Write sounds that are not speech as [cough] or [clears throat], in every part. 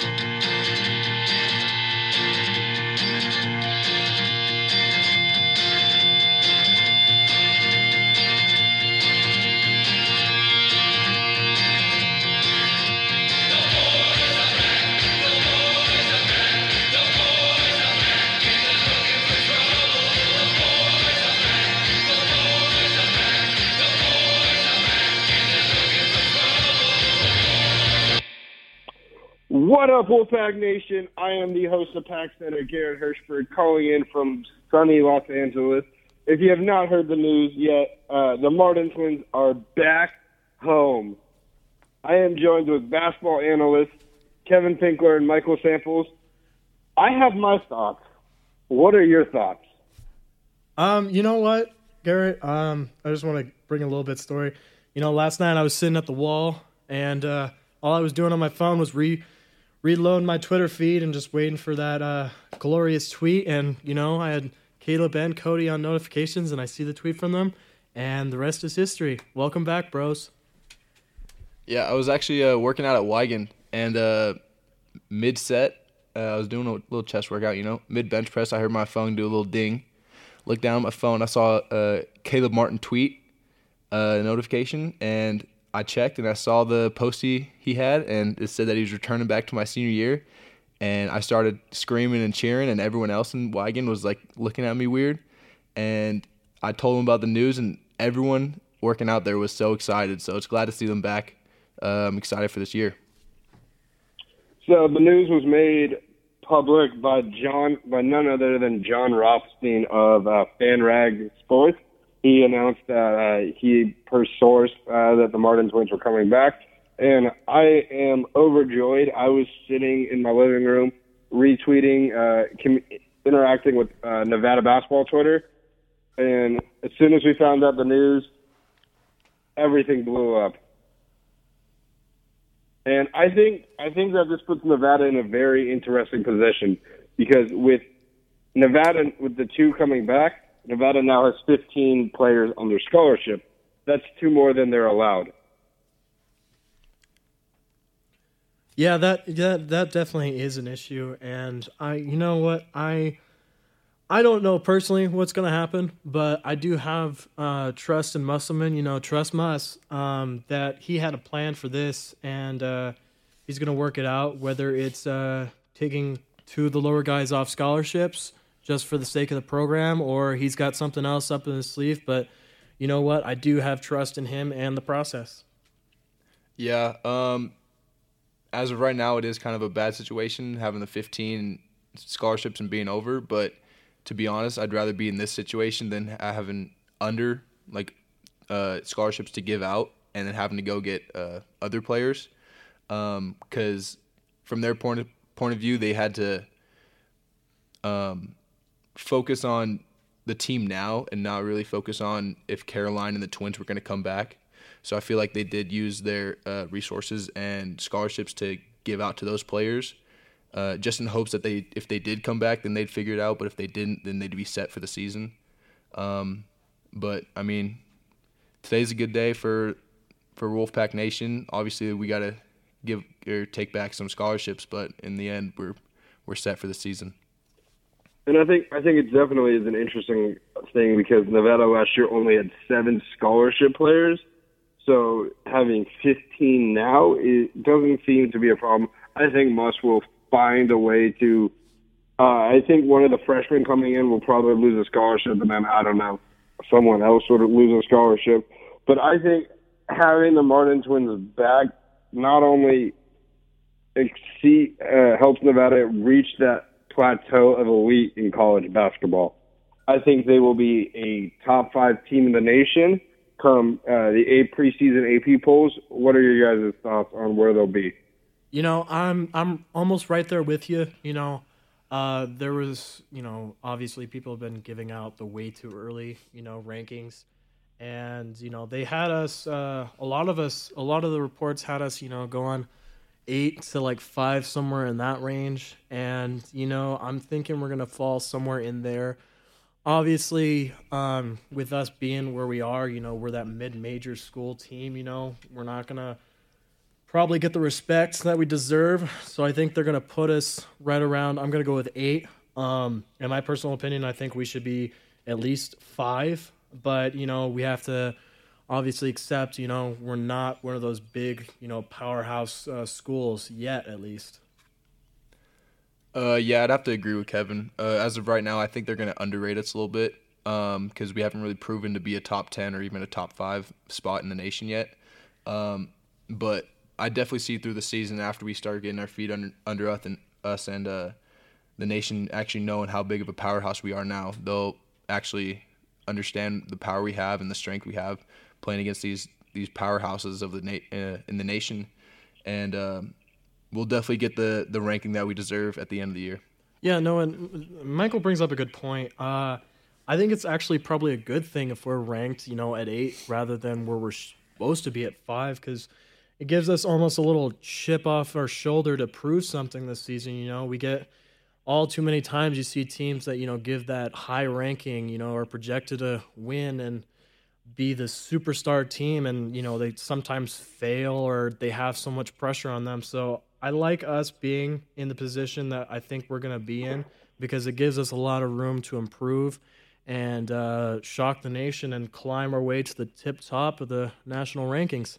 What up, Wolfpack Nation? I am the host of Pack Center, Garrett Hirschberg, calling in from sunny Los Angeles. If you have not heard the news yet, uh, the Martin twins are back home. I am joined with basketball analysts Kevin Pinkler and Michael Samples. I have my thoughts. What are your thoughts? Um, you know what, Garrett? Um, I just want to bring a little bit of story. You know, last night I was sitting at the wall, and uh, all I was doing on my phone was re reloading my Twitter feed and just waiting for that uh, glorious tweet. And you know, I had Caleb and Cody on notifications, and I see the tweet from them, and the rest is history. Welcome back, bros. Yeah, I was actually uh, working out at Wiegand, and uh, mid set, uh, I was doing a little chest workout. You know, mid bench press, I heard my phone do a little ding. Looked down at my phone, I saw a Caleb Martin tweet uh, notification, and I checked and I saw the post he, he had, and it said that he was returning back to my senior year. And I started screaming and cheering, and everyone else in Wiegand was like looking at me weird. And I told them about the news, and everyone working out there was so excited. So it's glad to see them back. Uh, I'm excited for this year. So the news was made public by Jon, by none other than Jon Rothstein of uh, FanRag Sports. He announced that uh, he, per source, uh, that the Martin twins were coming back, and I am overjoyed. I was sitting in my living room, retweeting, uh, com- interacting with uh, Nevada basketball Twitter, and as soon as we found out the news, everything blew up. And I think I think that this puts Nevada in a very interesting position because with Nevada with the two coming back, Nevada now has 15 players under scholarship. That's two more than they're allowed. Yeah, that that that definitely is an issue, and I, you know what, I, I don't know personally what's gonna happen, but I do have uh, trust in Musselman. You know, trust Muss um, that he had a plan for this, and uh, he's gonna work it out. Whether it's uh, taking two of the lower guys off scholarships just for the sake of the program, or he's got something else up in his sleeve. But you know what? I do have trust in him and the process. Yeah. Um, as of right now, it is kind of a bad situation having the 15 scholarships and being over. But to be honest, I'd rather be in this situation than having under like uh, scholarships to give out and then having to go get uh, other players. Because um, from their point of, point of view, they had to um, focus on the team now and not really focus on if Caroline and the Twins were going to come back. So I feel like they did use their uh, resources and scholarships to give out to those players, uh, just in hopes that they, if they did come back, then they'd figure it out. But if they didn't, then they'd be set for the season. Um, but I mean, today's a good day for for Wolfpack Nation. Obviously, we got to give or take back some scholarships, but in the end, we're we're set for the season. And I think I think it definitely is an interesting thing because Nevada last year only had seven scholarship players, so having 15 now it doesn't seem to be a problem. I think Muss will find a way to. Uh, I think one of the freshmen coming in will probably lose a scholarship, and then I don't know, someone else would lose a scholarship. But I think having the Martin twins back not only exceed, uh, helps Nevada reach that plateau of elite in college basketball. I think they will be a top five team in the nation come uh, the eight preseason AP polls. What are your guys' thoughts on where they'll be? You know, I'm I'm almost right there with you. You know, uh, there was you know obviously people have been giving out the way too early you know rankings, and you know they had us uh, a lot of us a lot of the reports had us you know go on eight to like five somewhere in that range and you know i'm thinking we're gonna fall somewhere in there obviously um, with us being where we are you know we're that mid-major school team you know we're not gonna probably get the respect that we deserve. So I think they're going to put us right around. I'm going to go with eight. Um, in my personal opinion, I think we should be at least five. But you know, we have to obviously except You know, we're not one of those big, you know, powerhouse uh, schools yet, at least. Uh, yeah, I'd have to agree with Kevin. Uh, as of right now, I think they're going to underrate us a little bit because um, we haven't really proven to be a top 10 or even a top five spot in the nation yet. Um, but I definitely see through the season after we start getting our feet under, under us and, us and uh, the nation actually knowing how big of a powerhouse we are now, they'll actually understand the power we have and the strength we have playing against these these powerhouses of the na- uh, in the nation. And um, we'll definitely get the the ranking that we deserve at the end of the year. Yeah, no, and Michael brings up a good point. Uh, I think it's actually probably a good thing if we're ranked, you know, at eight rather than where we're supposed to be at five, because it gives us almost a little chip off our shoulder to prove something this season. You know, we get all too many times you see teams that you know give that high ranking, you know, are projected to win and be the superstar team, and you know they sometimes fail or they have so much pressure on them. So I like us being in the position that I think we're going to be in because it gives us a lot of room to improve and uh, shock the nation and climb our way to the tip top of the national rankings.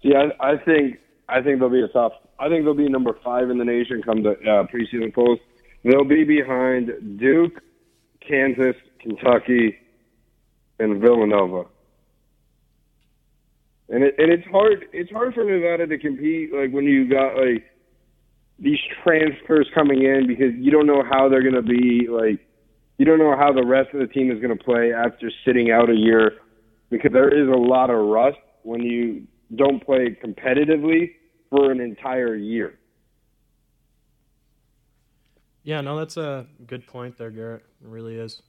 Yeah, I think I think they'll be a top. I think they'll be number five in the nation come to uh, preseason polls. They'll be behind Duke, Kansas, Kentucky, and Villanova and it, and it's hard it's hard for Nevada to compete like when you got like these transfers coming in because you don't know how they're going to be like you don't know how the rest of the team is going to play after sitting out a year because there is a lot of rust when you don't play competitively for an entire year. Yeah, no, that's a good point there, Garrett. It really is.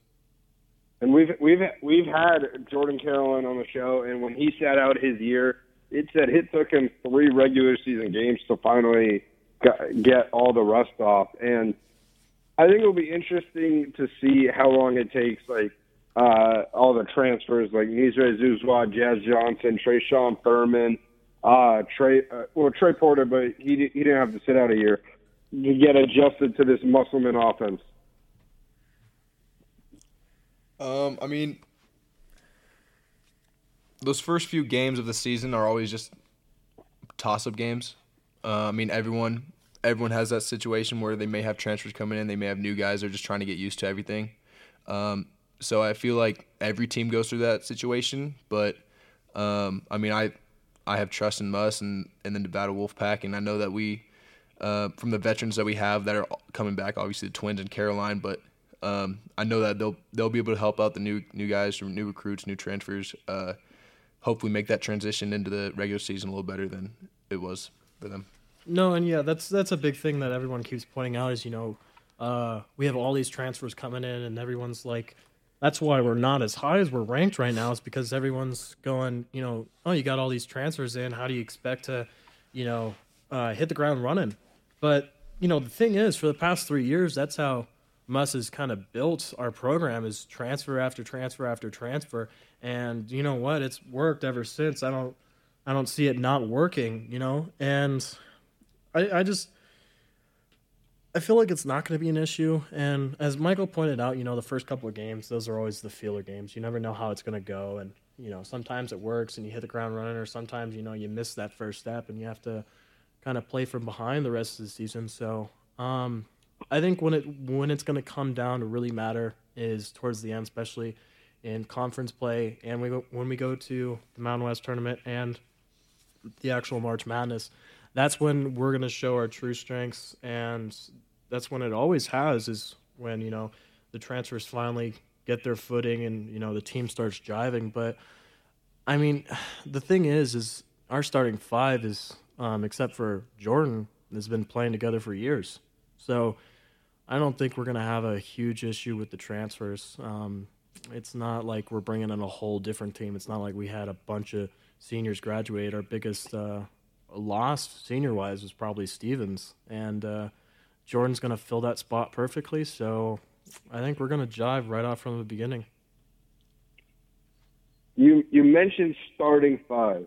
And we've we've we've had Jordan Caroline on the show, and when he sat out his year, it said it took him three regular season games to finally get all the rust off. And I think it'll be interesting to see how long it takes, like uh, all the transfers, like Nisre Zouzoua, Jazz Johnson, Tre'Shawn Thurman, uh, Trey, uh, well Trey Porter, but he he didn't have to sit out a year to get adjusted to this Musselman offense. Um, I mean, those first few games of the season are always just toss-up games. Uh, I mean, everyone everyone has that situation where they may have transfers coming in, they may have new guys, they're just trying to get used to everything. Um, so I feel like every team goes through that situation, but um, I mean, I I have trust in us and, and the Nevada Wolfpack, and I know that we, uh, from the veterans that we have that are coming back, obviously the Twins and Caroline, but um, I know that they'll they'll be able to help out the new new guys, new recruits, new transfers. Uh, hopefully, make that transition into the regular season a little better than it was for them. No, and yeah, that's that's a big thing that everyone keeps pointing out is you know uh, we have all these transfers coming in, and everyone's like, that's why we're not as high as we're ranked right now. Is because everyone's going, you know, oh, you got all these transfers in. How do you expect to, you know, uh, hit the ground running? But you know, the thing is, for the past three years, that's how Muss has kind of built our program is transfer after transfer after transfer, and you know what? It's worked ever since. I don't, I don't see it not working. You know, and I, I just, I feel like it's not going to be an issue. And as Michael pointed out, you know, the first couple of games, those are always the feeler games. You never know how it's going to go, and you know, sometimes it works and you hit the ground running, or sometimes you know you miss that first step and you have to kind of play from behind the rest of the season. So. Um, I think when it when it's going to come down to really matter is towards the end, especially in conference play, and we go, when we go to the Mountain West tournament and the actual March Madness. That's when we're going to show our true strengths, and that's when it always has. Is when you know the transfers finally get their footing, and you know the team starts driving. But I mean, [sighs] the thing is, is our starting five is, um, except for Jordan, has been playing together for years. So I don't think we're going to have a huge issue with the transfers. Um, it's not like we're bringing in a whole different team. It's not like we had a bunch of seniors graduate. Our biggest uh, loss senior wise was probably Stephens, and uh, Jordan's going to fill that spot perfectly. So I think we're going to jive right off from the beginning. You you mentioned starting five.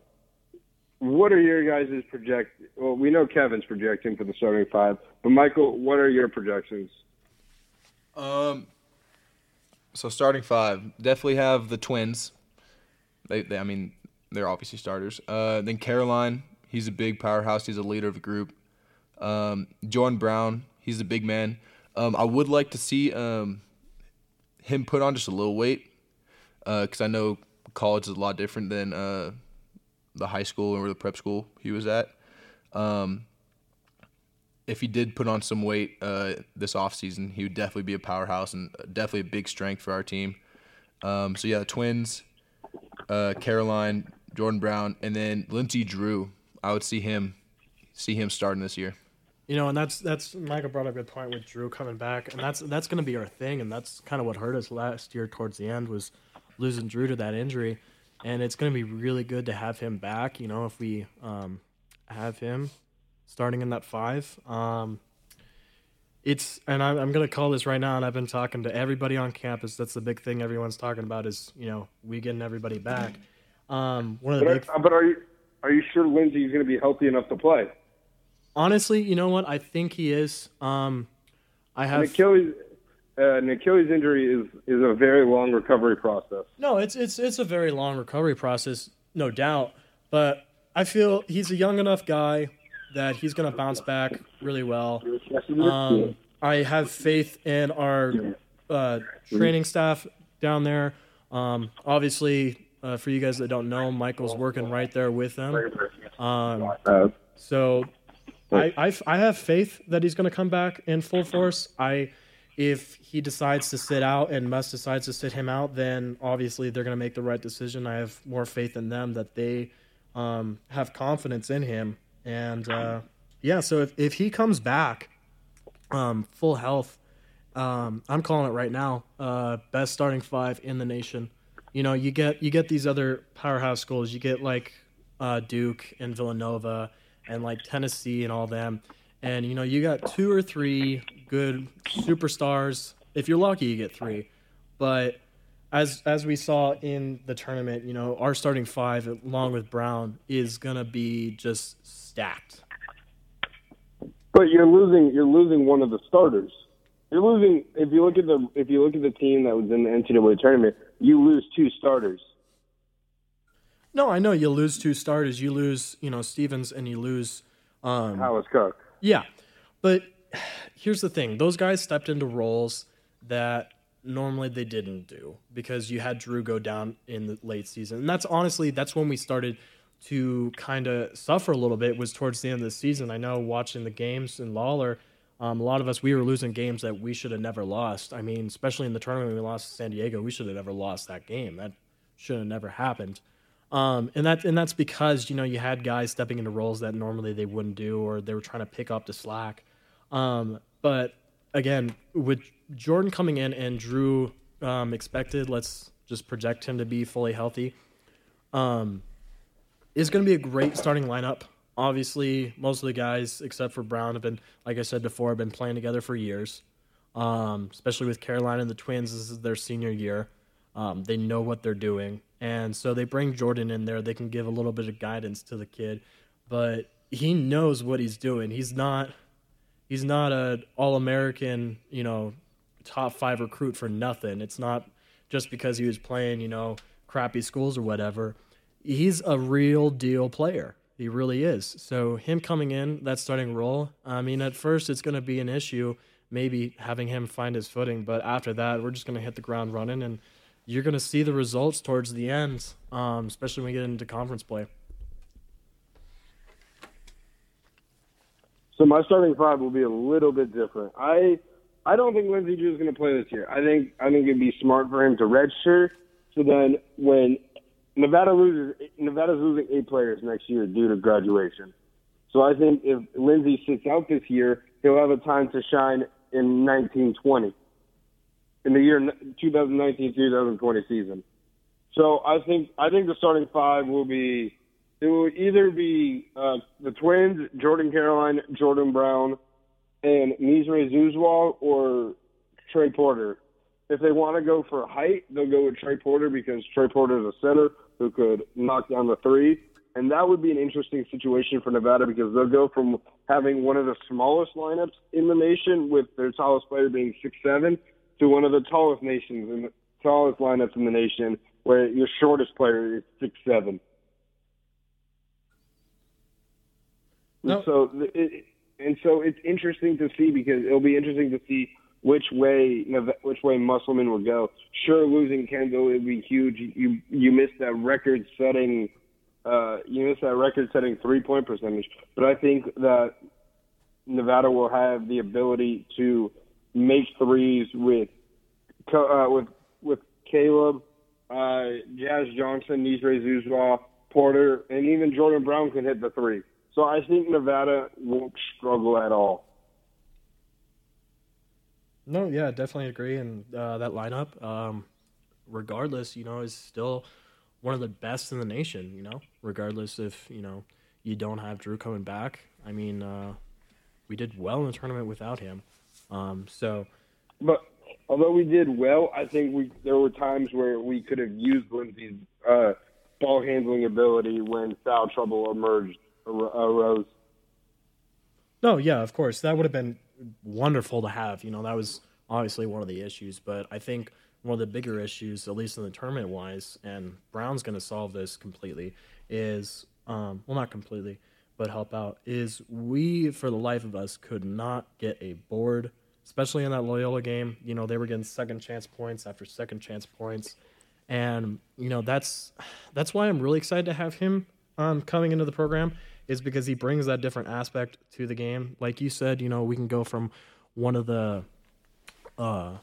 what are your guys' project? Well, we know Kevin's projecting for the starting five, but Michael, what are your projections? Um. So starting five, definitely have the Twins. They, they I mean, they're obviously starters. Uh, then Caroline, he's a big powerhouse. He's a leader of the group. Um, Jordan Brown, he's a big man. Um, I would like to see um, him put on just a little weight because uh, I know college is a lot different than uh, the high school or the prep school he was at. Um, if he did put on some weight uh, this offseason, he would definitely be a powerhouse and definitely a big strength for our team. Um, so yeah, the Twins, uh, Caroline, Jordan Brown, and then Lindsey Drew. I would see him see him starting this year. You know, and that's that's Michael brought up a good point with Drew coming back, and that's that's going to be our thing, and that's kind of what hurt us last year towards the end was losing Drew to that injury, and it's going to be really good to have him back. You know, if we um, have him starting in that five, um, it's and I'm, I'm going to call this right now, and I've been talking to everybody on campus. That's the big thing everyone's talking about is you know we getting everybody back. Um, one of the but, big, are, but are you are you sure Lindsey's going to be healthy enough to play? Honestly, you know what? I think he is. Um, I have an Achilles, uh, injury is is a very long recovery process. No, it's it's it's a very long recovery process, no doubt. But I feel he's a young enough guy that he's going to bounce back really well. Um, I have faith in our uh, training staff down there. Um, obviously, uh, for you guys that don't know, Michael's working right there with them. Um, so I, I, I have faith that he's going to come back in full force. I, if he decides to sit out and Muss decides to sit him out, then obviously they're going to make the right decision. I have more faith in them that they um, have confidence in him. And uh, yeah, so if, if he comes back um, full health, um, I'm calling it right now. Uh, best starting five in the nation. You know, you get you get these other powerhouse schools. You get like uh, Duke and Villanova and like Tennessee and all them. And you know, you got two or three good superstars. If you're lucky, you get three. But as as we saw in the tournament, you know, our starting five along with Brown is gonna be just stacked. But you're losing you're losing one of the starters. You're losing if you look at the if you look at the team that was in the NCAA tournament, you lose two starters. No, I know you lose two starters. You lose, you know, Stephens and you lose um Howard Cook. Yeah. But here's the thing. Those guys stepped into roles that normally they didn't do because you had Drew go down in the late season. And that's honestly that's when we started to kind of suffer a little bit was towards the end of the season. I know watching the games in Lawlor, um, a lot of us we were losing games that we should have never lost. I mean, especially in the tournament when we lost to San Diego, we should have never lost that game. That should have never happened. Um, and that and that's because you know you had guys stepping into roles that normally they wouldn't do, or they were trying to pick up the slack. Um, but again, with Jordan coming in and Drew um, expected, let's just project him to be fully healthy. Um, is going to be a great starting lineup. Obviously, most of the guys, except for Brown, have been, like I said before, have been playing together for years. Um, especially with Caroline and the Twins, this is their senior year. Um, they know what they're doing, and so they bring Jordan in there. They can give a little bit of guidance to the kid, but he knows what he's doing. He's not he's not a all American, you know, top five recruit for nothing. It's not just because he was playing, you know, crappy schools or whatever. He's a real deal player. He really is. So him coming in, that starting role, I mean, at first it's going to be an issue, maybe having him find his footing, but after that, we're just going to hit the ground running, and you're going to see the results towards the end, um, especially when we get into conference play. So my starting five will be a little bit different. I I don't think Lindsey Drew is going to play this year. I think I think it'd be smart for him to redshirt. So then when Nevada loses, Nevada's losing eight players next year due to graduation. So I think if Lindsey sits out this year, he'll have a time to shine in 1920, in the year 2019-2020 season. So I think I think the starting five will be it will either be uh, the twins, Jordan Caroline, Jordan Brown, and Nisre Zouzoua, or Trey Porter. If they want to go for height, they'll go with Trey Porter because Trey Porter is a center who could knock down the three, And that would be an interesting situation for Nevada because they'll go from having one of the smallest lineups in the nation with their tallest player being six seven to one of the tallest nations and the tallest lineups in the nation where your shortest player is six seven. No. So it, and so it's interesting to see because it'll be interesting to see which way which way Musselman will go. Sure, losing Kendall would be huge. You you missed that record setting uh, you missed that record setting three point percentage, but I think that Nevada will have the ability to make threes with uh, with with Caleb, uh, Jazz Johnson, Nisre Zouzoua, Porter, and even Jordan Brown can hit the three. So I think Nevada won't struggle at all. No, yeah, definitely agree. And uh, that lineup, um, regardless, you know, is still one of the best in the nation. You know, regardless if you know you don't have Drew coming back. I mean, uh, we did well in the tournament without him. Um, so, but although we did well, I think we there were times where we could have used Lindsey's uh, ball handling ability when foul trouble emerged arose. No, yeah, of course that would have been wonderful to have. You know, that was obviously one of the issues, but I think one of the bigger issues, at least in the tournament wise, and Brown's going to solve this completely, is um, well, not completely, but help out, is we, for the life of us, could not get a board, especially in that Loyola game. You know, they were getting second chance points after second chance points. And, you know, that's that's why I'm really excited to have him um, coming into the program is because he brings that different aspect to the game. Like you said, you know, we can go from one of the uh,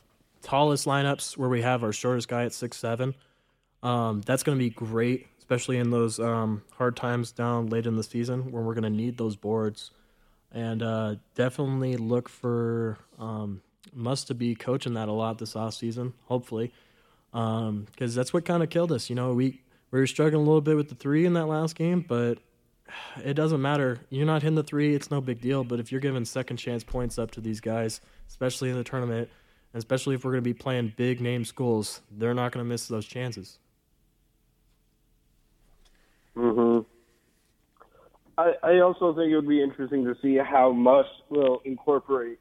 tallest lineups where we have our shortest guy at six seven. Um, that's going to be great, especially in those um, hard times down late in the season when we're going to need those boards. And uh, definitely look for um, Muss to be coaching that a lot this off season, hopefully, because um, that's what kind of killed us. You know, we we were struggling a little bit with the three in that last game, but it doesn't matter. You're not hitting the three, it's no big deal. But if you're giving second chance points up to these guys, especially in the tournament, especially if we're going to be playing big name schools, they're not going to miss those chances. hmm I, I also think it would be interesting to see how Muss will incorporate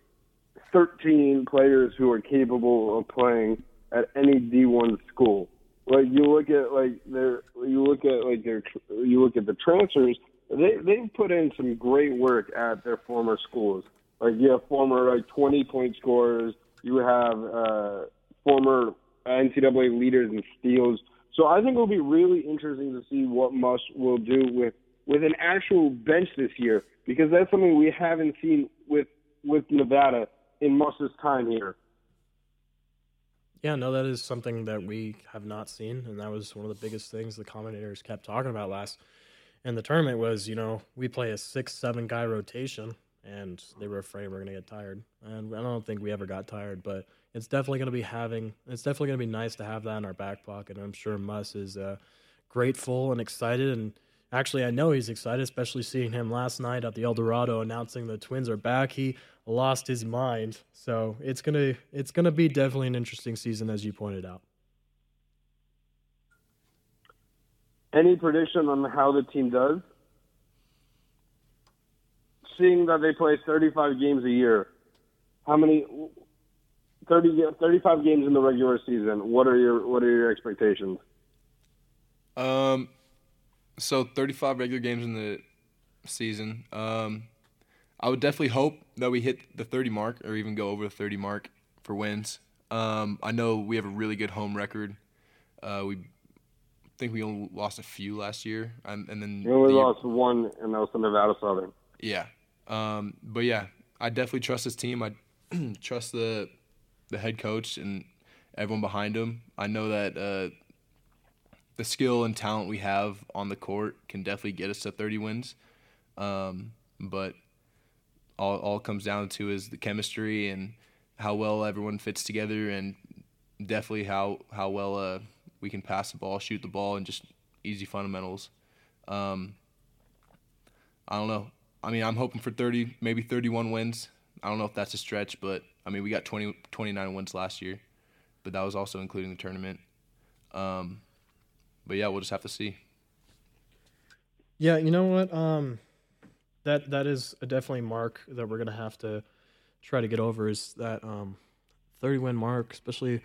13 players who are capable of playing at any D1 school. Like you look at like their, you look at like their, you look at the transfers they they've put in some great work at their former schools. Like you have former like 20 point scorers, you have uh, former NCAA leaders in steals. So I think it'll be really interesting to see what Muss will do with with an actual bench this year because that's something we haven't seen with with Nevada in Muss's time here. Yeah, no, that is something that we have not seen, and that was one of the biggest things the commentators kept talking about last and the tournament was, you know, we play a six, seven guy rotation, and they were afraid we're gonna get tired. And I don't think we ever got tired, but it's definitely gonna be having. It's definitely gonna be nice to have that in our back pocket. I'm sure Muss is uh, grateful and excited, and actually, I know he's excited, especially seeing him last night at the Eldorado announcing the Twins are back. He lost his mind, so it's gonna it's gonna be definitely an interesting season, as you pointed out. Any prediction on how the team does? Seeing that they play 35 games a year, how many 30 35 games in the regular season, what are your what are your expectations? Um so 35 regular games in the season. Um I would definitely hope that we hit the 30 mark or even go over the 30 mark for wins. Um, I know we have a really good home record. Uh, we think we only lost a few last year, and, and then we only the, lost one, and that was to Nevada Southern. Yeah, um, but yeah, I definitely trust this team. I [clears throat] trust the the head coach and everyone behind him. I know that uh, the skill and talent we have on the court can definitely get us to 30 wins. Um, but all all comes down to is the chemistry and how well everyone fits together, and definitely how how well uh, we can pass the ball, shoot the ball, and just easy fundamentals. Um, I don't know. I mean, I'm hoping for 30, maybe 31 wins. I don't know if that's a stretch, but I mean, we got 20, 29 wins last year, but that was also including the tournament. Um, but yeah, we'll just have to see. Yeah, you know what? Um, that that is a definitely mark that we're gonna have to try to get over is that um, thirty win mark, especially.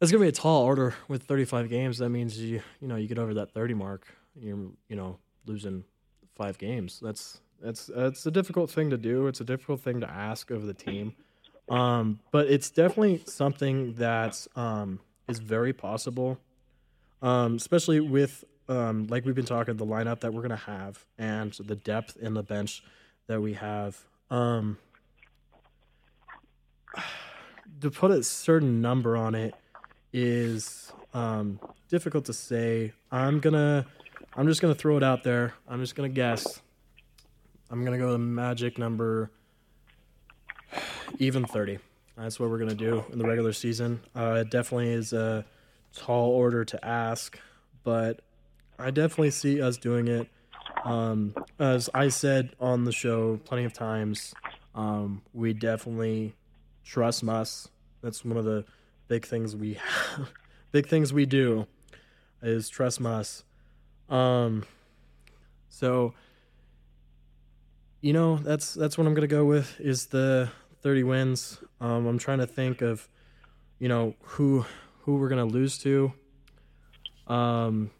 It's gonna be a tall order with thirty five games. That means you you know you get over that thirty mark, you're you know losing five games. That's that's that's a difficult thing to do. It's a difficult thing to ask of the team. Um, but it's definitely something that um, is very possible, um, especially with um, like we've been talking the lineup that we're gonna have and the depth in the bench that we have. Um, [sighs] to put a certain number on it is um, difficult to say. I'm gonna, I'm just gonna throw it out there. I'm just gonna guess. I'm gonna go the magic number, [sighs] even thirty. That's what we're gonna do in the regular season. Uh, it definitely is a tall order to ask, but I definitely see us doing it. Um, as I said on the show plenty of times, um, we definitely trust Muss. That's one of the big things we have, [laughs] big things we do is trust Muss. Um, so you know that's that's what I'm gonna go with is the 30 wins. Um, I'm trying to think of you know who who we're gonna lose to. Um,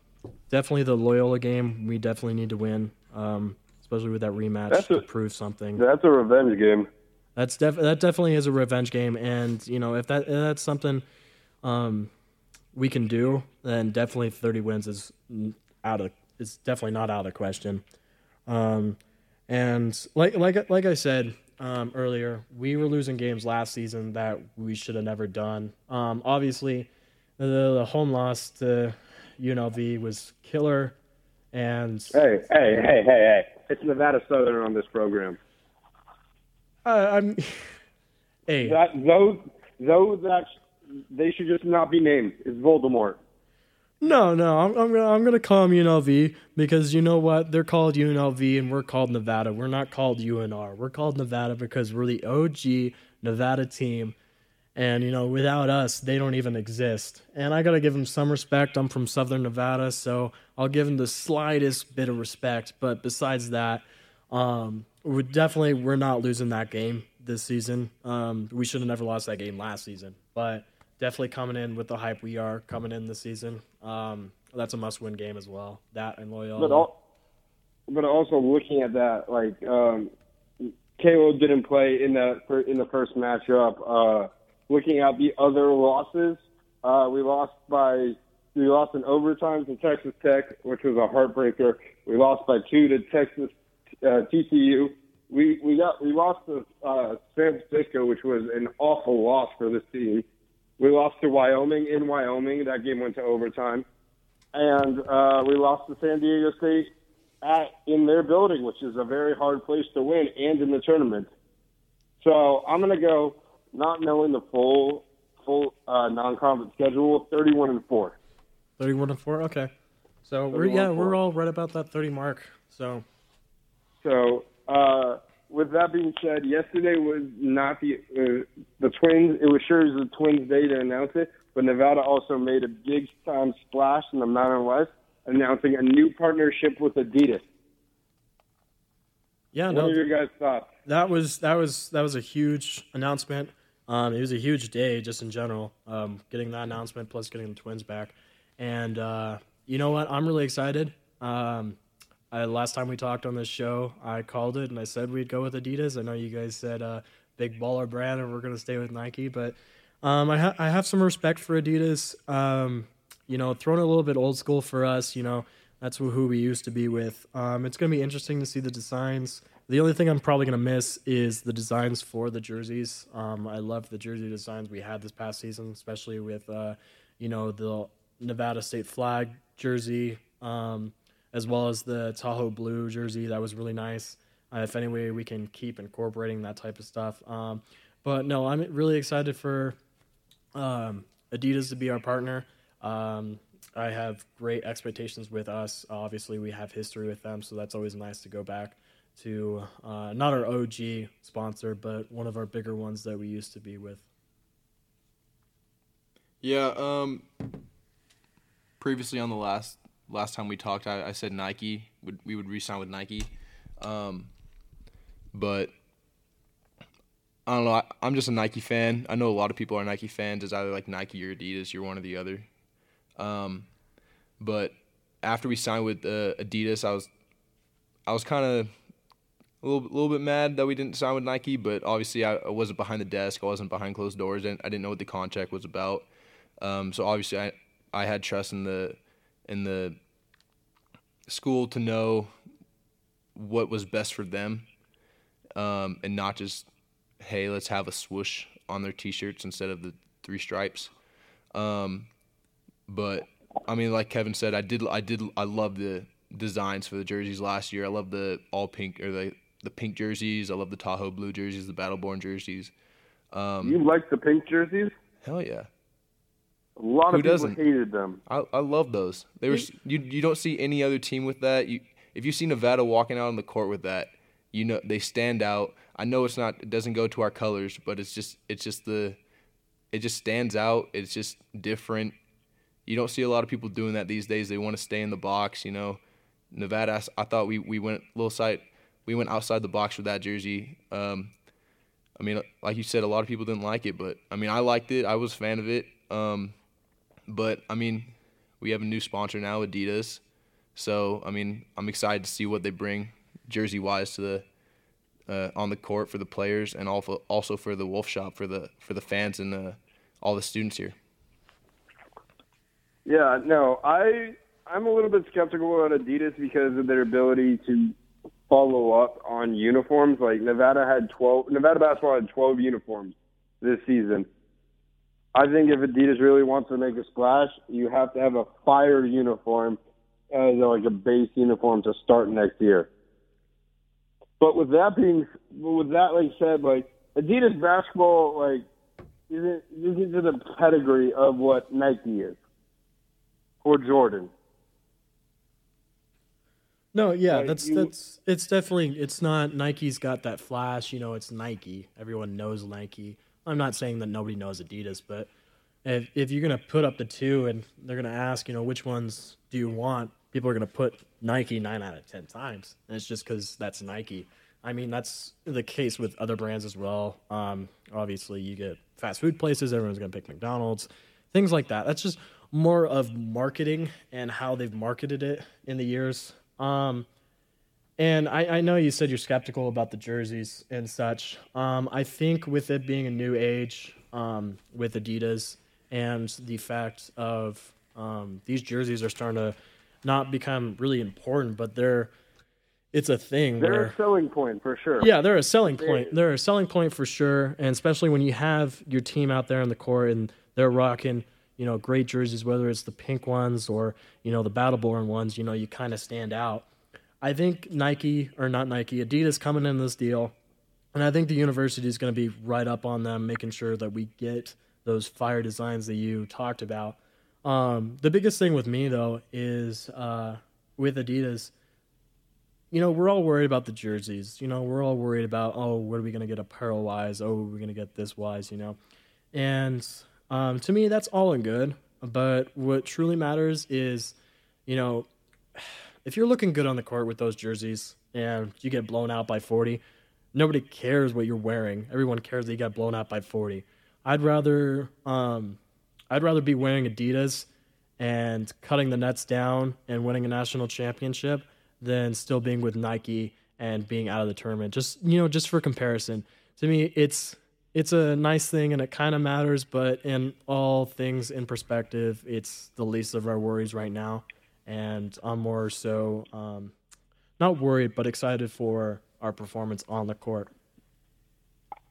definitely the Loyola game. We definitely need to win, um, especially with that rematch That's to a- prove something. That's a revenge game. That's def- that definitely is a revenge game, and you know if that if that's something um, we can do, then definitely thirty wins is out of is definitely not out of the question. Um, and like like like I said um, earlier, we were losing games last season that we should have never done. Um, obviously, the, the home loss to UNLV was killer, and Hey, hey, hey, hey, hey! It's Nevada Southern on this program. uh, I'm [laughs] hey That those those that they should just not be named is Voldemort. No, no, I'm, I'm gonna I'm gonna call them UNLV because you know what? They're called UNLV and we're called Nevada. We're not called UNR. We're called Nevada because we're the OG Nevada team, and you know without us they don't even exist. And I gotta give them some respect. I'm from Southern Nevada, so I'll give them the slightest bit of respect. But besides that, um, we definitely we're not losing that game this season. Um, we should have never lost that game last season, but definitely coming in with the hype we are coming in this season. Um, that's a must-win game as well. That and Loyola. But all, but also looking at that, like um, didn't play in the in the first matchup. Uh, looking at the other losses, uh, we lost by we lost in overtime to Texas Tech, which was a heartbreaker. We lost by two to Texas uh, TCU. We we got we lost to uh, San Francisco, which was an awful loss for this team. We lost to Wyoming in Wyoming. That game went to overtime and uh, we lost to San Diego State at in their building, which is a very hard place to win, and in the tournament. So I'm gonna go, not knowing the full full uh, non-conference schedule, 31 and four. 31 and 4. Okay. So we're yeah, we're all right about that 30 mark. So So uh, with that being said, yesterday was not the uh, the Twins. It was sure as the Twins' day to announce it, but Nevada also made a big time splash in the Mountain West, announcing a new partnership with Adidas. yeah, What no, are your guys' thoughts? That was that was that was a huge announcement. Um, it was a huge day just in general. Um, getting that announcement plus getting the twins back, and uh, you know what? I'm really excited. Um, I, last time we talked on this show, I called it and I said we'd go with Adidas. I know you guys said uh, big baller brand and we're gonna stay with Nike, but um, I, ha- I have some respect for Adidas. Um, you know, throwing a little bit old school for us. You know, that's who we used to be with. Um, it's gonna be interesting to see the designs. The only thing I'm probably gonna miss is the designs for the jerseys. Um, I love the jersey designs we had this past season, especially with uh, you know the Nevada State flag jersey, um, as well as the Tahoe blue jersey. That was really nice. Uh, if any way we can keep incorporating that type of stuff. Um, but no, I'm really excited for um, Adidas to be our partner. Um, I have great expectations with us. Obviously, we have history with them, so that's always nice to go back to uh, not our OG sponsor, but one of our bigger ones that we used to be with. Yeah. Um. Previously on the last last time we talked, I, I said Nike would we would re-sign with Nike, um, but I don't know. I, I'm just a Nike fan. I know a lot of people are Nike fans. It's either like Nike or Adidas. You're one or the other. Um, but after we signed with uh, Adidas, I was I was kind of a little, little bit mad that we didn't sign with Nike, but obviously I, I wasn't behind the desk. I wasn't behind closed doors, and I didn't know what the contract was about. Um, so obviously I I had trust in the in the school to know what was best for them, um, and not just hey let's have a swoosh on their t-shirts instead of the three stripes. Um, but I mean, like Kevin said, I did I did I love the designs for the jerseys last year. I love the all pink or the the pink jerseys. I love the Tahoe blue jerseys, the Battleborn jerseys. Um, you like the pink jerseys? Hell yeah. A lot Who of people doesn't? hated them. I, I love those. They were you you don't see any other team with that. You if you see Nevada walking out on the court with that, you know they stand out. I know it's not it doesn't go to our colors, but it's just it's just the it just stands out. It's just different. You don't see a lot of people doing that these days. They want to stay in the box, you know. Nevada, I thought we we went little side we went outside the box with that jersey. Um, I mean, like you said, a lot of people didn't like it, but I mean, I liked it. I was a fan of it. Um, but I mean, we have a new sponsor now, Adidas. So I mean, I'm excited to see what they bring jersey wise to the uh, on the court for the players and also also for the Wolf Shop for the for the fans and uh, all the students here. Yeah, no, I I'm a little bit skeptical about Adidas because of their ability to follow up on uniforms. Like Nevada had 12, Nevada basketball had 12 uniforms this season. I think if Adidas really wants to make a splash, you have to have a fire uniform as like a base uniform to start next year. But with that being, with that like said, like Adidas basketball like isn't isn't to the pedigree of what Nike is or Jordan. No, yeah, that's that's it's definitely it's not Nike's got that flash, you know, it's Nike. Everyone knows Nike. I'm not saying that nobody knows Adidas, but if if you're gonna put up the two and they're gonna ask, you know, which ones do you want, people are gonna put Nike nine out of ten times. And it's just because that's Nike. I mean, that's the case with other brands as well. Um, obviously, you get fast food places, everyone's gonna pick McDonald's, things like that. That's just more of marketing and how they've marketed it in the years. Um, and I, I know you said you're skeptical about the jerseys and such. Um, I think with it being a new age um, with Adidas and the fact of um, these jerseys are starting to not become really important, but they're it's a thing They're where a selling point for sure. yeah, they're a selling point. They're a selling point for sure, and especially when you have your team out there on the court and they're rocking, you know, great jerseys, whether it's the pink ones or you know the Battleborn ones. You know, you kind of stand out. I think Nike or not Nike, Adidas coming in this deal, and I think the university is going to be right up on them, making sure that we get those fire designs that you talked about. Um, the biggest thing with me though is uh, with Adidas you know, we're all worried about the jerseys. You know, we're all worried about, oh, what are we going to get apparel wise? Oh, we're going to get this wise, you know? And um, to me, that's all and good. But what truly matters is, you know, if you're looking good on the court with those jerseys and you get blown out by 40, nobody cares what you're wearing. Everyone cares that you got blown out by 40. I'd rather, um, I'd rather be wearing Adidas and cutting the nets down and winning a national championship than still being with Nike and being out of the tournament. Just you know, just for comparison, to me, it's it's a nice thing and it kind of matters, but in all things in perspective, it's the least of our worries right now, and I'm more so um, not worried, but excited for our performance on the court.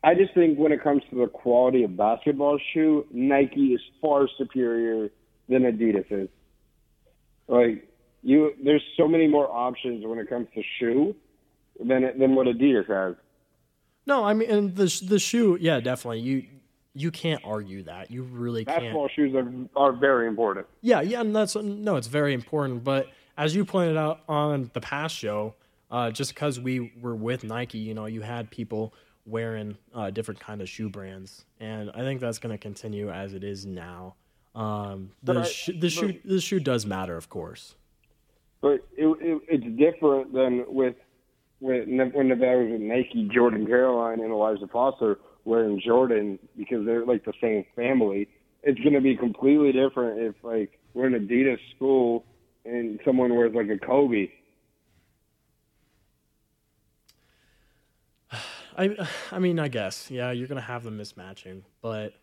I just think when it comes to the quality of basketball shoe, Nike is far superior than Adidas is. Like you, there's so many more options when it comes to shoe than than what Adidas has. No, I mean, and the the shoe, yeah, definitely. You you can't argue that. You really can't. Basketball shoes are are very important. Yeah, yeah, and that's no, it's very important. But as you pointed out on the past show, uh, just because we were with Nike, you know, you had people wearing uh, different kind of shoe brands, and I think that's going to continue as it is now. Um, the I- sh- the shoe the shoe does matter, of course. but it, it, it's different than with when when Nevada was with Nike, Jordan Caroline and Elijah Foster wearing Jordan because they're like the same family. It's going to be completely different if like we're in Adidas school and someone wears like a Kobe. [sighs] I, I mean, I guess, yeah, you're gonna have them mismatching, but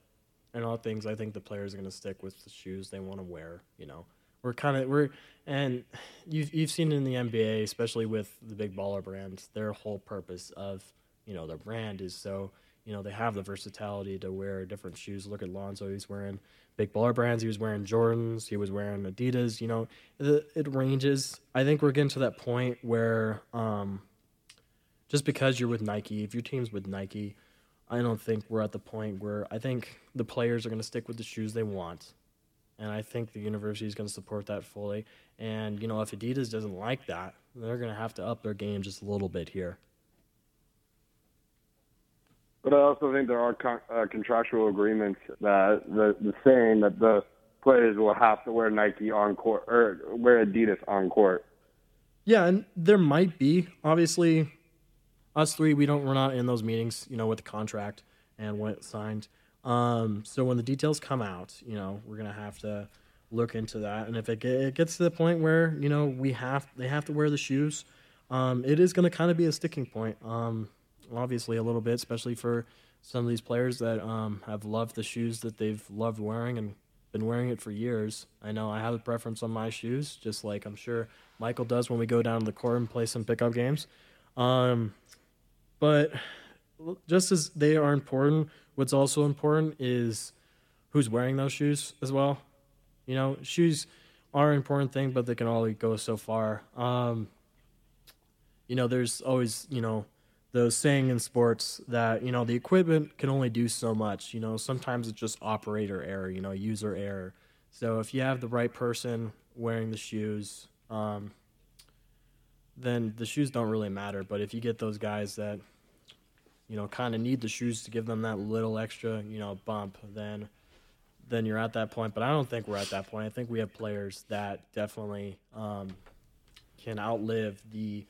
in all things, I think the players are gonna stick with the shoes they want to wear. You know, we're kind of we're and you've you've seen it in the NBA, especially with the big baller brands. Their whole purpose of you know their brand is so you know they have the versatility to wear different shoes. Look at Lonzo; he's wearing big baller brands. He was wearing Jordans. He was wearing Adidas. You know, it, it ranges. I think we're getting to that point where. Um, just because you're with Nike, if your team's with Nike, I don't think we're at the point where I think the players are going to stick with the shoes they want. And I think the university is going to support that fully. And, you know, if Adidas doesn't like that, they're going to have to up their game just a little bit here. But I also think there are con- uh, contractual agreements that the, the saying that the players will have to wear Nike on court or wear Adidas on court. Yeah, and there might be. Obviously, us three, we don't we're not in those meetings, you know, with the contract and when it's signed. Um, so when the details come out, you know, we're gonna have to look into that. And if it, get, it gets to the point where you know we have they have to wear the shoes, um, it is gonna kind of be a sticking point. Um, obviously a little bit, especially for some of these players that um, have loved the shoes that they've loved wearing and been wearing it for years. I know I have a preference on my shoes, just like I'm sure Michael does when we go down to the court and play some pickup games. Um, but just as they are important, what's also important is who's wearing those shoes as well. You know, shoes are an important thing, but they can only go so far. Um, you know, there's always, you know, those saying in sports that, you know, the equipment can only do so much. You know, sometimes it's just operator error, you know, user error. So if you have the right person wearing the shoes, um, then the shoes don't really matter. But if you get those guys that, you know, kind of need the shoes to give them that little extra, you know, bump, then then you're at that point. But I don't think we're at that point. I think we have players that definitely um, can outlive the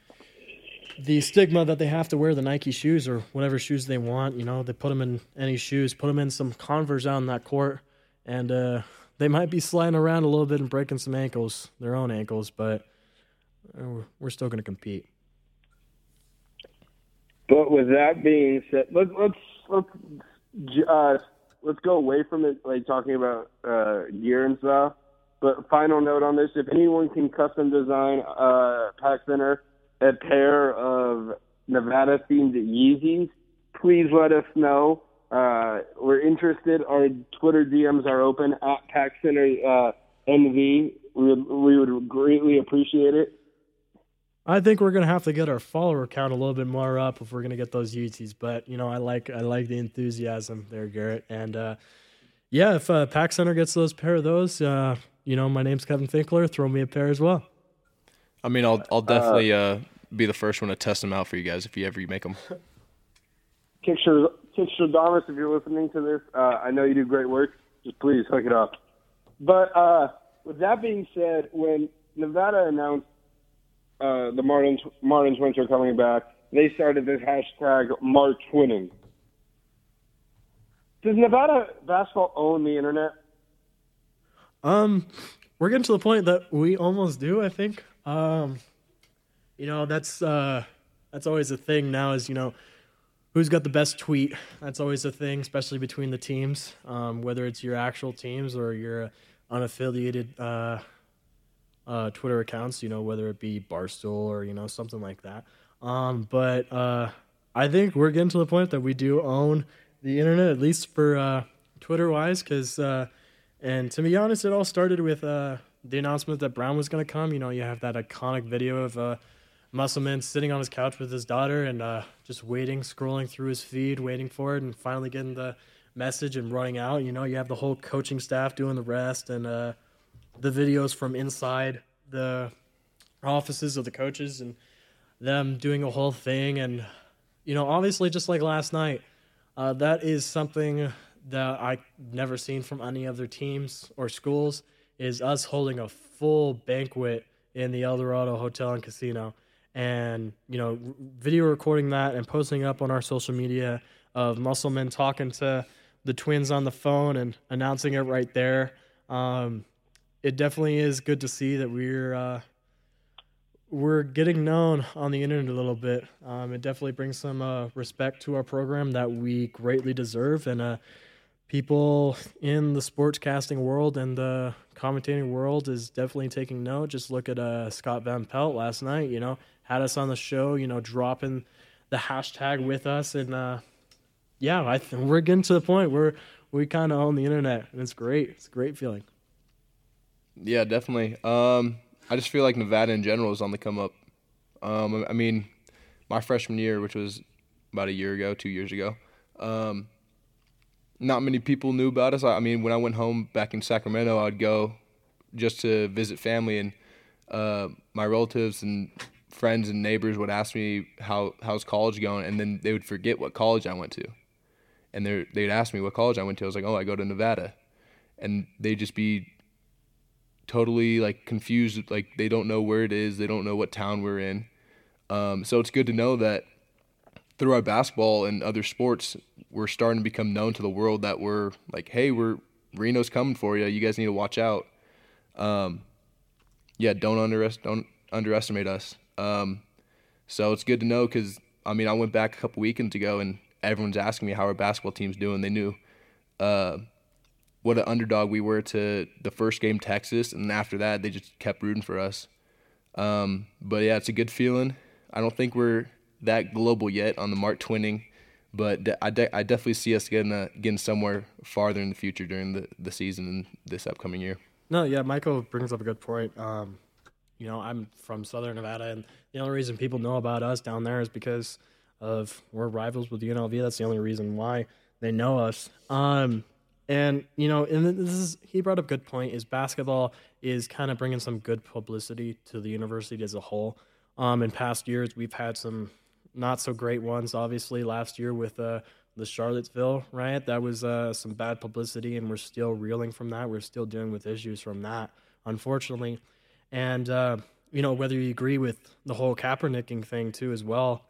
the stigma that they have to wear the Nike shoes or whatever shoes they want. You know, they put them in any shoes, put them in some Converse out in that court, and uh, they might be sliding around a little bit and breaking some ankles, their own ankles, but we're still going to compete. But with that being said, let's let's let's uh, let's go away from it, like talking about uh, gear and stuff. But final note on this: if anyone can custom design uh, Pack Center a pair of Nevada themed Yeezys, please let us know. Uh, we're interested. Our Twitter DMs are open at Pack Center uh, NV. We would, we would greatly appreciate it. I think we're gonna have to get our follower count a little bit more up if we're gonna get those Yeezys. But you know, I like I like the enthusiasm there, Garrett. And uh, yeah, if uh, Pack Center gets those pair of those, uh, you know, my name's Kevin Finkler. Throw me a pair as well. I mean, I'll I'll definitely uh, be the first one to test them out for you guys if you ever make them. [laughs] Kickster, Kickster Damas, if you're listening to this, uh, I know you do great work. Just please hook it up. But uh, with that being said, when Nevada announced uh, the Martins Martins winter coming back, they started this hashtag March winning. Does Nevada basketball own the internet? Um, we're getting to the point that we almost do. I think. Um, you know that's uh, that's always a thing now. Is you know who's got the best tweet. That's always a thing, especially between the teams. Um, whether it's your actual teams or your unaffiliated uh, uh, Twitter accounts, you know, whether it be Barstool or, you know, something like that. Um, but uh, I think we're getting to the point that we do own the internet, at least for uh, Twitter wise, because, uh, and to be honest, it all started with uh, the announcement that Brown was going to come. You know, you have that iconic video of uh, Musselman sitting on his couch with his daughter and just waiting, scrolling through his feed, waiting for it, and finally getting the message and running out. You know, you have the whole coaching staff doing the rest and, the videos from inside the offices of the coaches and them doing a whole thing. And, you know, obviously, just like last night, uh, that is something that I never seen from any other teams or schools is us holding a full banquet in the Eldorado Hotel and Casino, and you know, video recording that and posting up on our social media of Musselman talking to the twins on the phone and announcing it right there. Um, it definitely is good to see that we're uh, we're getting known on the internet a little bit. Um, it definitely brings some uh, respect to our program that we greatly deserve, and uh, people in the sportscasting world and the commentating world is definitely taking note. Just look at uh, Scott Van Pelt last night. You know, had us on the show. You know, dropping the hashtag with us, and uh, yeah, I th- we're getting to the point where we kind of own the internet, and it's great. It's a great feeling. Yeah, definitely. Um, I just feel like Nevada in general is on the come up. Um, I mean, my freshman year, which was about a year ago, two years ago, um, not many people knew about us. I mean, when I went home back in Sacramento, I'd go just to visit family, and uh, my relatives and friends and neighbors would ask me how how's college going, and then they would forget what college I went to, and they they'd ask me what college I went to. I was like, oh, I go to Nevada, and they'd just be totally like confused like they don't know where it is they don't know what town we're in. Um, so it's good to know that through our basketball and other sports we're starting to become known to the world that we're like hey we're reno's coming for you you guys need to watch out. Um, yeah don't don't underestimate us. Um, so it's good to know because i mean i went back a couple weekends ago and everyone's asking me how our basketball team's doing they knew. Uh, what an underdog we were to the first game Texas, and after that they just kept rooting for us. Um, but yeah, it's a good feeling. I don't think we're that global yet on the Mark Twinning, but de- I, de- I definitely see us getting getting somewhere farther in the future during the, the season and this upcoming year. No, yeah, Michael brings up a good point. Um, you know, I'm from Southern Nevada, and the only reason people know about us down there is because of we're rivals with UNLV. That's the only reason why they know us. Um, and you know, and this is he brought up a good point. Is basketball is kind of bringing some good publicity to the university as a whole. Um, in past years, we've had some not so great ones. Obviously, last year with uh, the Charlottesville riot, that was uh, some bad publicity, and we're still reeling from that. We're still dealing with issues from that, unfortunately. And uh, you know, whether you agree with the whole Kaepernicking thing too, as well,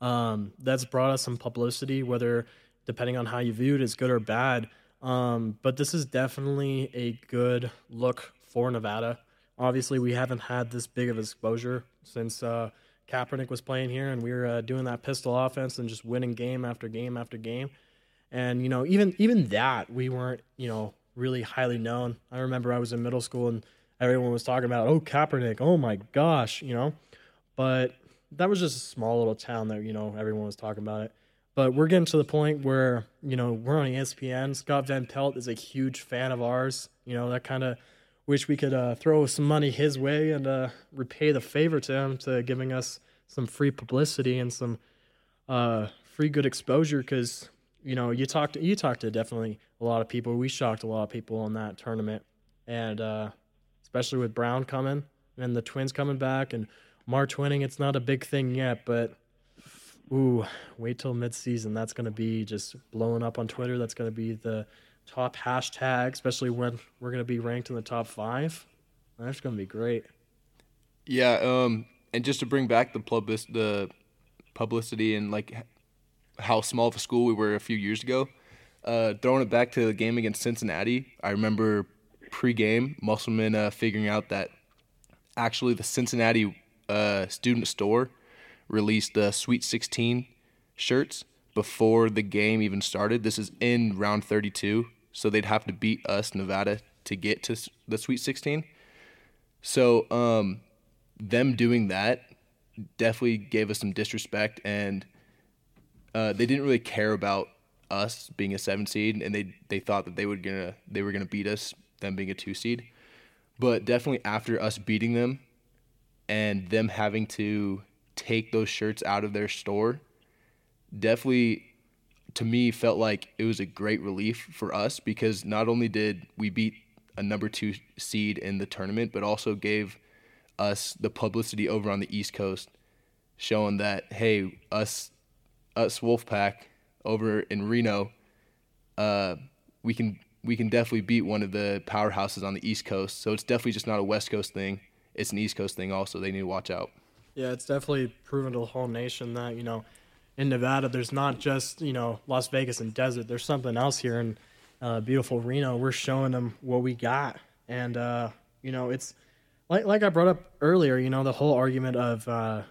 um, that's brought us some publicity. Whether depending on how you view it, is good or bad. Um, but this is definitely a good look for Nevada. Obviously, we haven't had this big of exposure since uh, Kaepernick was playing here, and we were uh, doing that pistol offense and just winning game after game after game. And you know, even even that we weren't you know really highly known. I remember I was in middle school and everyone was talking about, oh Kaepernick, oh my gosh, you know. But that was just a small little town that you know everyone was talking about it. But we're getting to the point where, you know, we're on ESPN. Scott Van Pelt is a huge fan of ours. You know, that kind of wish we could uh, throw some money his way and uh, repay the favor to him to giving us some free publicity and some uh, free good exposure because you know you talked you talked to definitely a lot of people. We shocked a lot of people in that tournament, and uh, especially with Brown coming and the Twins coming back and winning. It's not a big thing yet, but Ooh, wait till mid-season. That's going to be just blowing up on Twitter. That's going to be the top hashtag, especially when we're going to be ranked in the top five. That's going to be great. Yeah, um, and just to bring back the public, the publicity and like how small of a school we were a few years ago. Uh, throwing it back to the game against Cincinnati, I remember pre-game Musselman uh, figuring out that actually the Cincinnati uh, student store released the Sweet 16 shirts before the game even started. This is in round 32, so they'd have to beat us, Nevada, to get to the Sweet 16. So, um, them doing that definitely gave us some disrespect, and uh, they didn't really care about us being a seven seed, and they they thought that they would gonna they were gonna beat us, them being a two seed. But definitely after us beating them, and them having to take those shirts out of their store definitely to me felt like it was a great relief for us because not only did we beat a number two seed in the tournament, but also gave us the publicity over on the East Coast, showing that hey, us us Wolfpack over in Reno, uh, we can we can definitely beat one of the powerhouses on the East Coast. So it's definitely just not a West Coast thing. it's an East Coast thing. Also, they need to watch out. Yeah, it's definitely proven to the whole nation that you know, in Nevada, there's not just you know Las Vegas and desert. There's something else here in uh, beautiful Reno. We're showing them what we got, and uh, you know, it's like like I brought up earlier. You know, the whole argument of uh,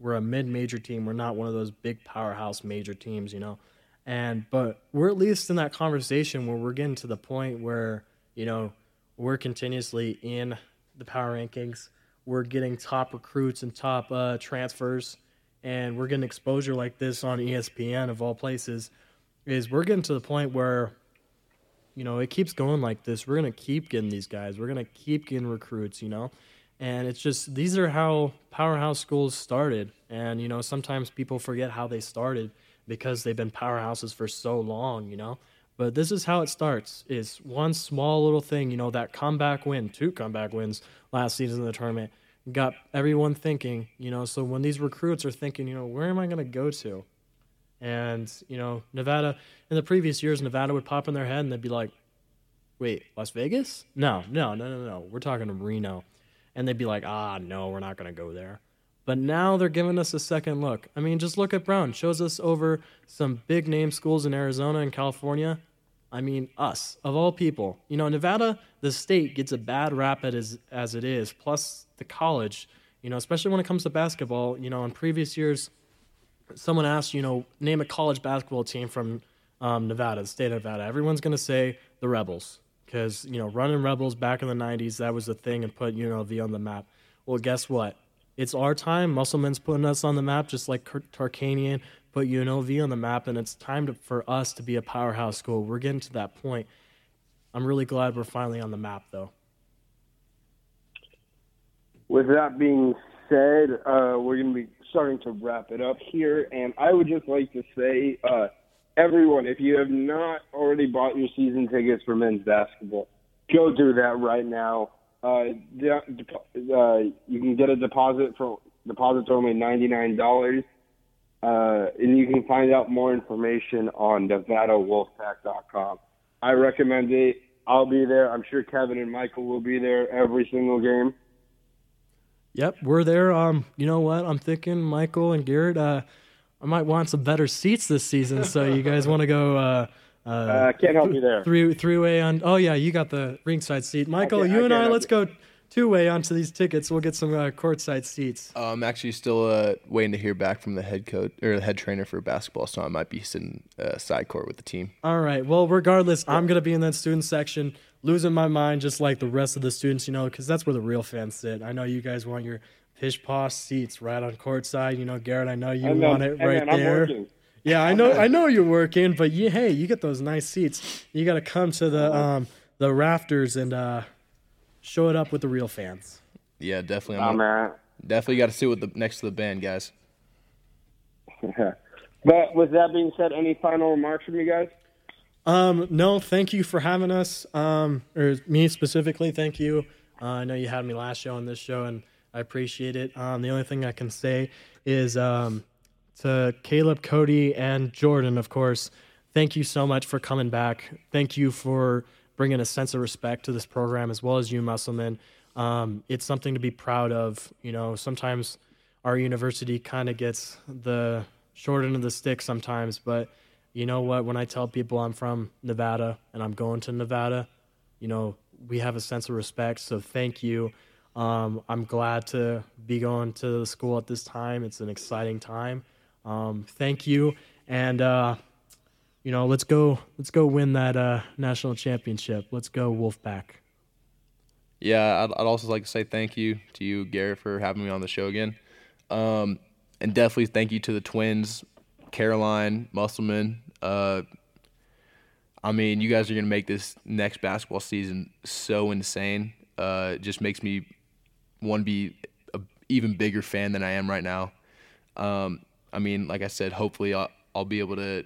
we're a mid-major team. We're not one of those big powerhouse major teams. You know, and but we're at least in that conversation where we're getting to the point where you know we're continuously in the power rankings we're getting top recruits and top uh, transfers, and we're getting exposure like this on ESPN of all places, is we're getting to the point where, you know, it keeps going like this. We're gonna keep getting these guys. We're gonna keep getting recruits. You know, and it's just these are how powerhouse schools started, and you know sometimes people forget how they started because they've been powerhouses for so long. You know. But this is how it starts: is one small little thing, you know, that comeback win, two comeback wins last season in the tournament, got everyone thinking, you know. So when these recruits are thinking, you know, where am I going to go to? And you know, Nevada in the previous years, Nevada would pop in their head and they'd be like, "Wait, Las Vegas? No, no, no, no, no. We're talking to Reno," and they'd be like, "Ah, no, we're not going to go there." But now they're giving us a second look. I mean, just look at Brown. Shows us over some big name schools in Arizona and California. I mean, us, of all people. You know, Nevada, the state, gets a bad rap as, as it is, plus the college, you know, especially when it comes to basketball. You know, in previous years, someone asked, you know, name a college basketball team from um, Nevada, the state of Nevada. Everyone's going to say the Rebels because, you know, running Rebels back in the 90s, that was the thing and put UNLV on the map. Well, guess what? It's our time. Musselman's putting us on the map just like Tarkanian put UNLV on the map, and it's time to, for us to be a powerhouse school. We're getting to that point. I'm really glad we're finally on the map, though. With that being said, uh, we're going to be starting to wrap it up here, and I would just like to say, uh, everyone, if you have not already bought your season tickets for men's basketball, go do that right now. Uh, de- de- uh, you can get a deposit for deposits only ninety nine dollars. Uh, and you can find out more information on NevadaWolfpack.com. I recommend it. I'll be there. I'm sure Kevin and Michael will be there every single game. Yep, we're there. Um, you know what? I'm thinking Michael and Garrett. Uh, I might want some better seats this season. So you guys want to go? Uh, uh, uh, can't help you there. Three three way on. Oh yeah, you got the ringside seat. Michael, you I and I, let's go two way onto these tickets. We'll get some uh, courtside seats. Uh, I'm actually still uh, waiting to hear back from the head coach or the head trainer for basketball, so I might be sitting uh, side court with the team. All right. Well, regardless, I'm gonna be in that student section, losing my mind just like the rest of the students, you know, because that's where the real fans sit. I know you guys want your pish posh seats right on courtside. You know, Garrett, I know you then, want it right there. Yeah, I know. I know you're working, but you, hey, you get those nice seats. You got to come to the um, the rafters and uh, show it up with the real fans. Yeah, definitely. I'm oh, Definitely got to sit with the next to the band, guys. [laughs] but with that being said, any final remarks from you guys? Um, no, thank you for having us. Um, or me specifically, thank you. Uh, I know you had me last show on this show, and I appreciate it. Um, the only thing I can say is um, to Caleb, Cody, and Jordan, of course. Thank you so much for coming back. Thank you for bringing a sense of respect to this program as well as you, Musselman. Um, it's something to be proud of. You know, sometimes our university kind of gets the short end of the stick sometimes, but you know what? When I tell people I'm from Nevada and I'm going to Nevada, you know, we have a sense of respect. So thank you. Um, I'm glad to be going to the school at this time. It's an exciting time. Um, thank you. And, uh, you know, let's go let's go win that uh, national championship. Let's go Wolfpack. Yeah, I'd, I'd, also like to say thank you to you, Garrett, for having me on the show again, um, and definitely thank you to the twins, Caroline Musselman. Uh, I mean, you guys are gonna make this next basketball season so insane. Uh, it just makes me want to be an even bigger fan than I am right now. Um, I mean, like I said, hopefully I'll, I'll be able to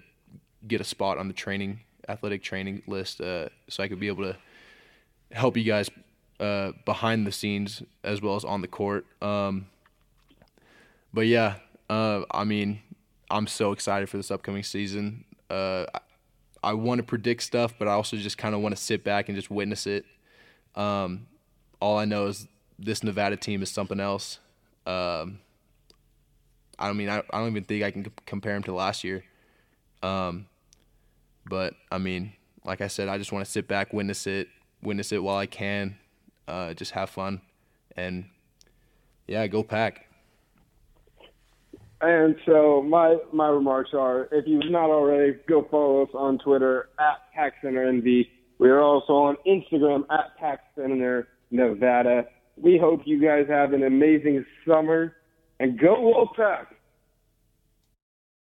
get a spot on the training athletic training list, uh, so I could be able to help you guys uh, behind the scenes as well as on the court. Um, but yeah, uh, I mean, I'm so excited for this upcoming season. Uh, I, I want to predict stuff, but I also just kind of want to sit back and just witness it. Um, all I know is this Nevada team is something else. Um, I mean, I, I don't even think I can compare them to last year. Um, but I mean, like I said, I just want to sit back, witness it, witness it while I can, uh, just have fun, and yeah, go pack. And so my my remarks are: if you've not already, go follow us on Twitter at PackCenterNV. We are also on Instagram at PackCenter Nevada. We hope you guys have an amazing summer and go Wolfpack!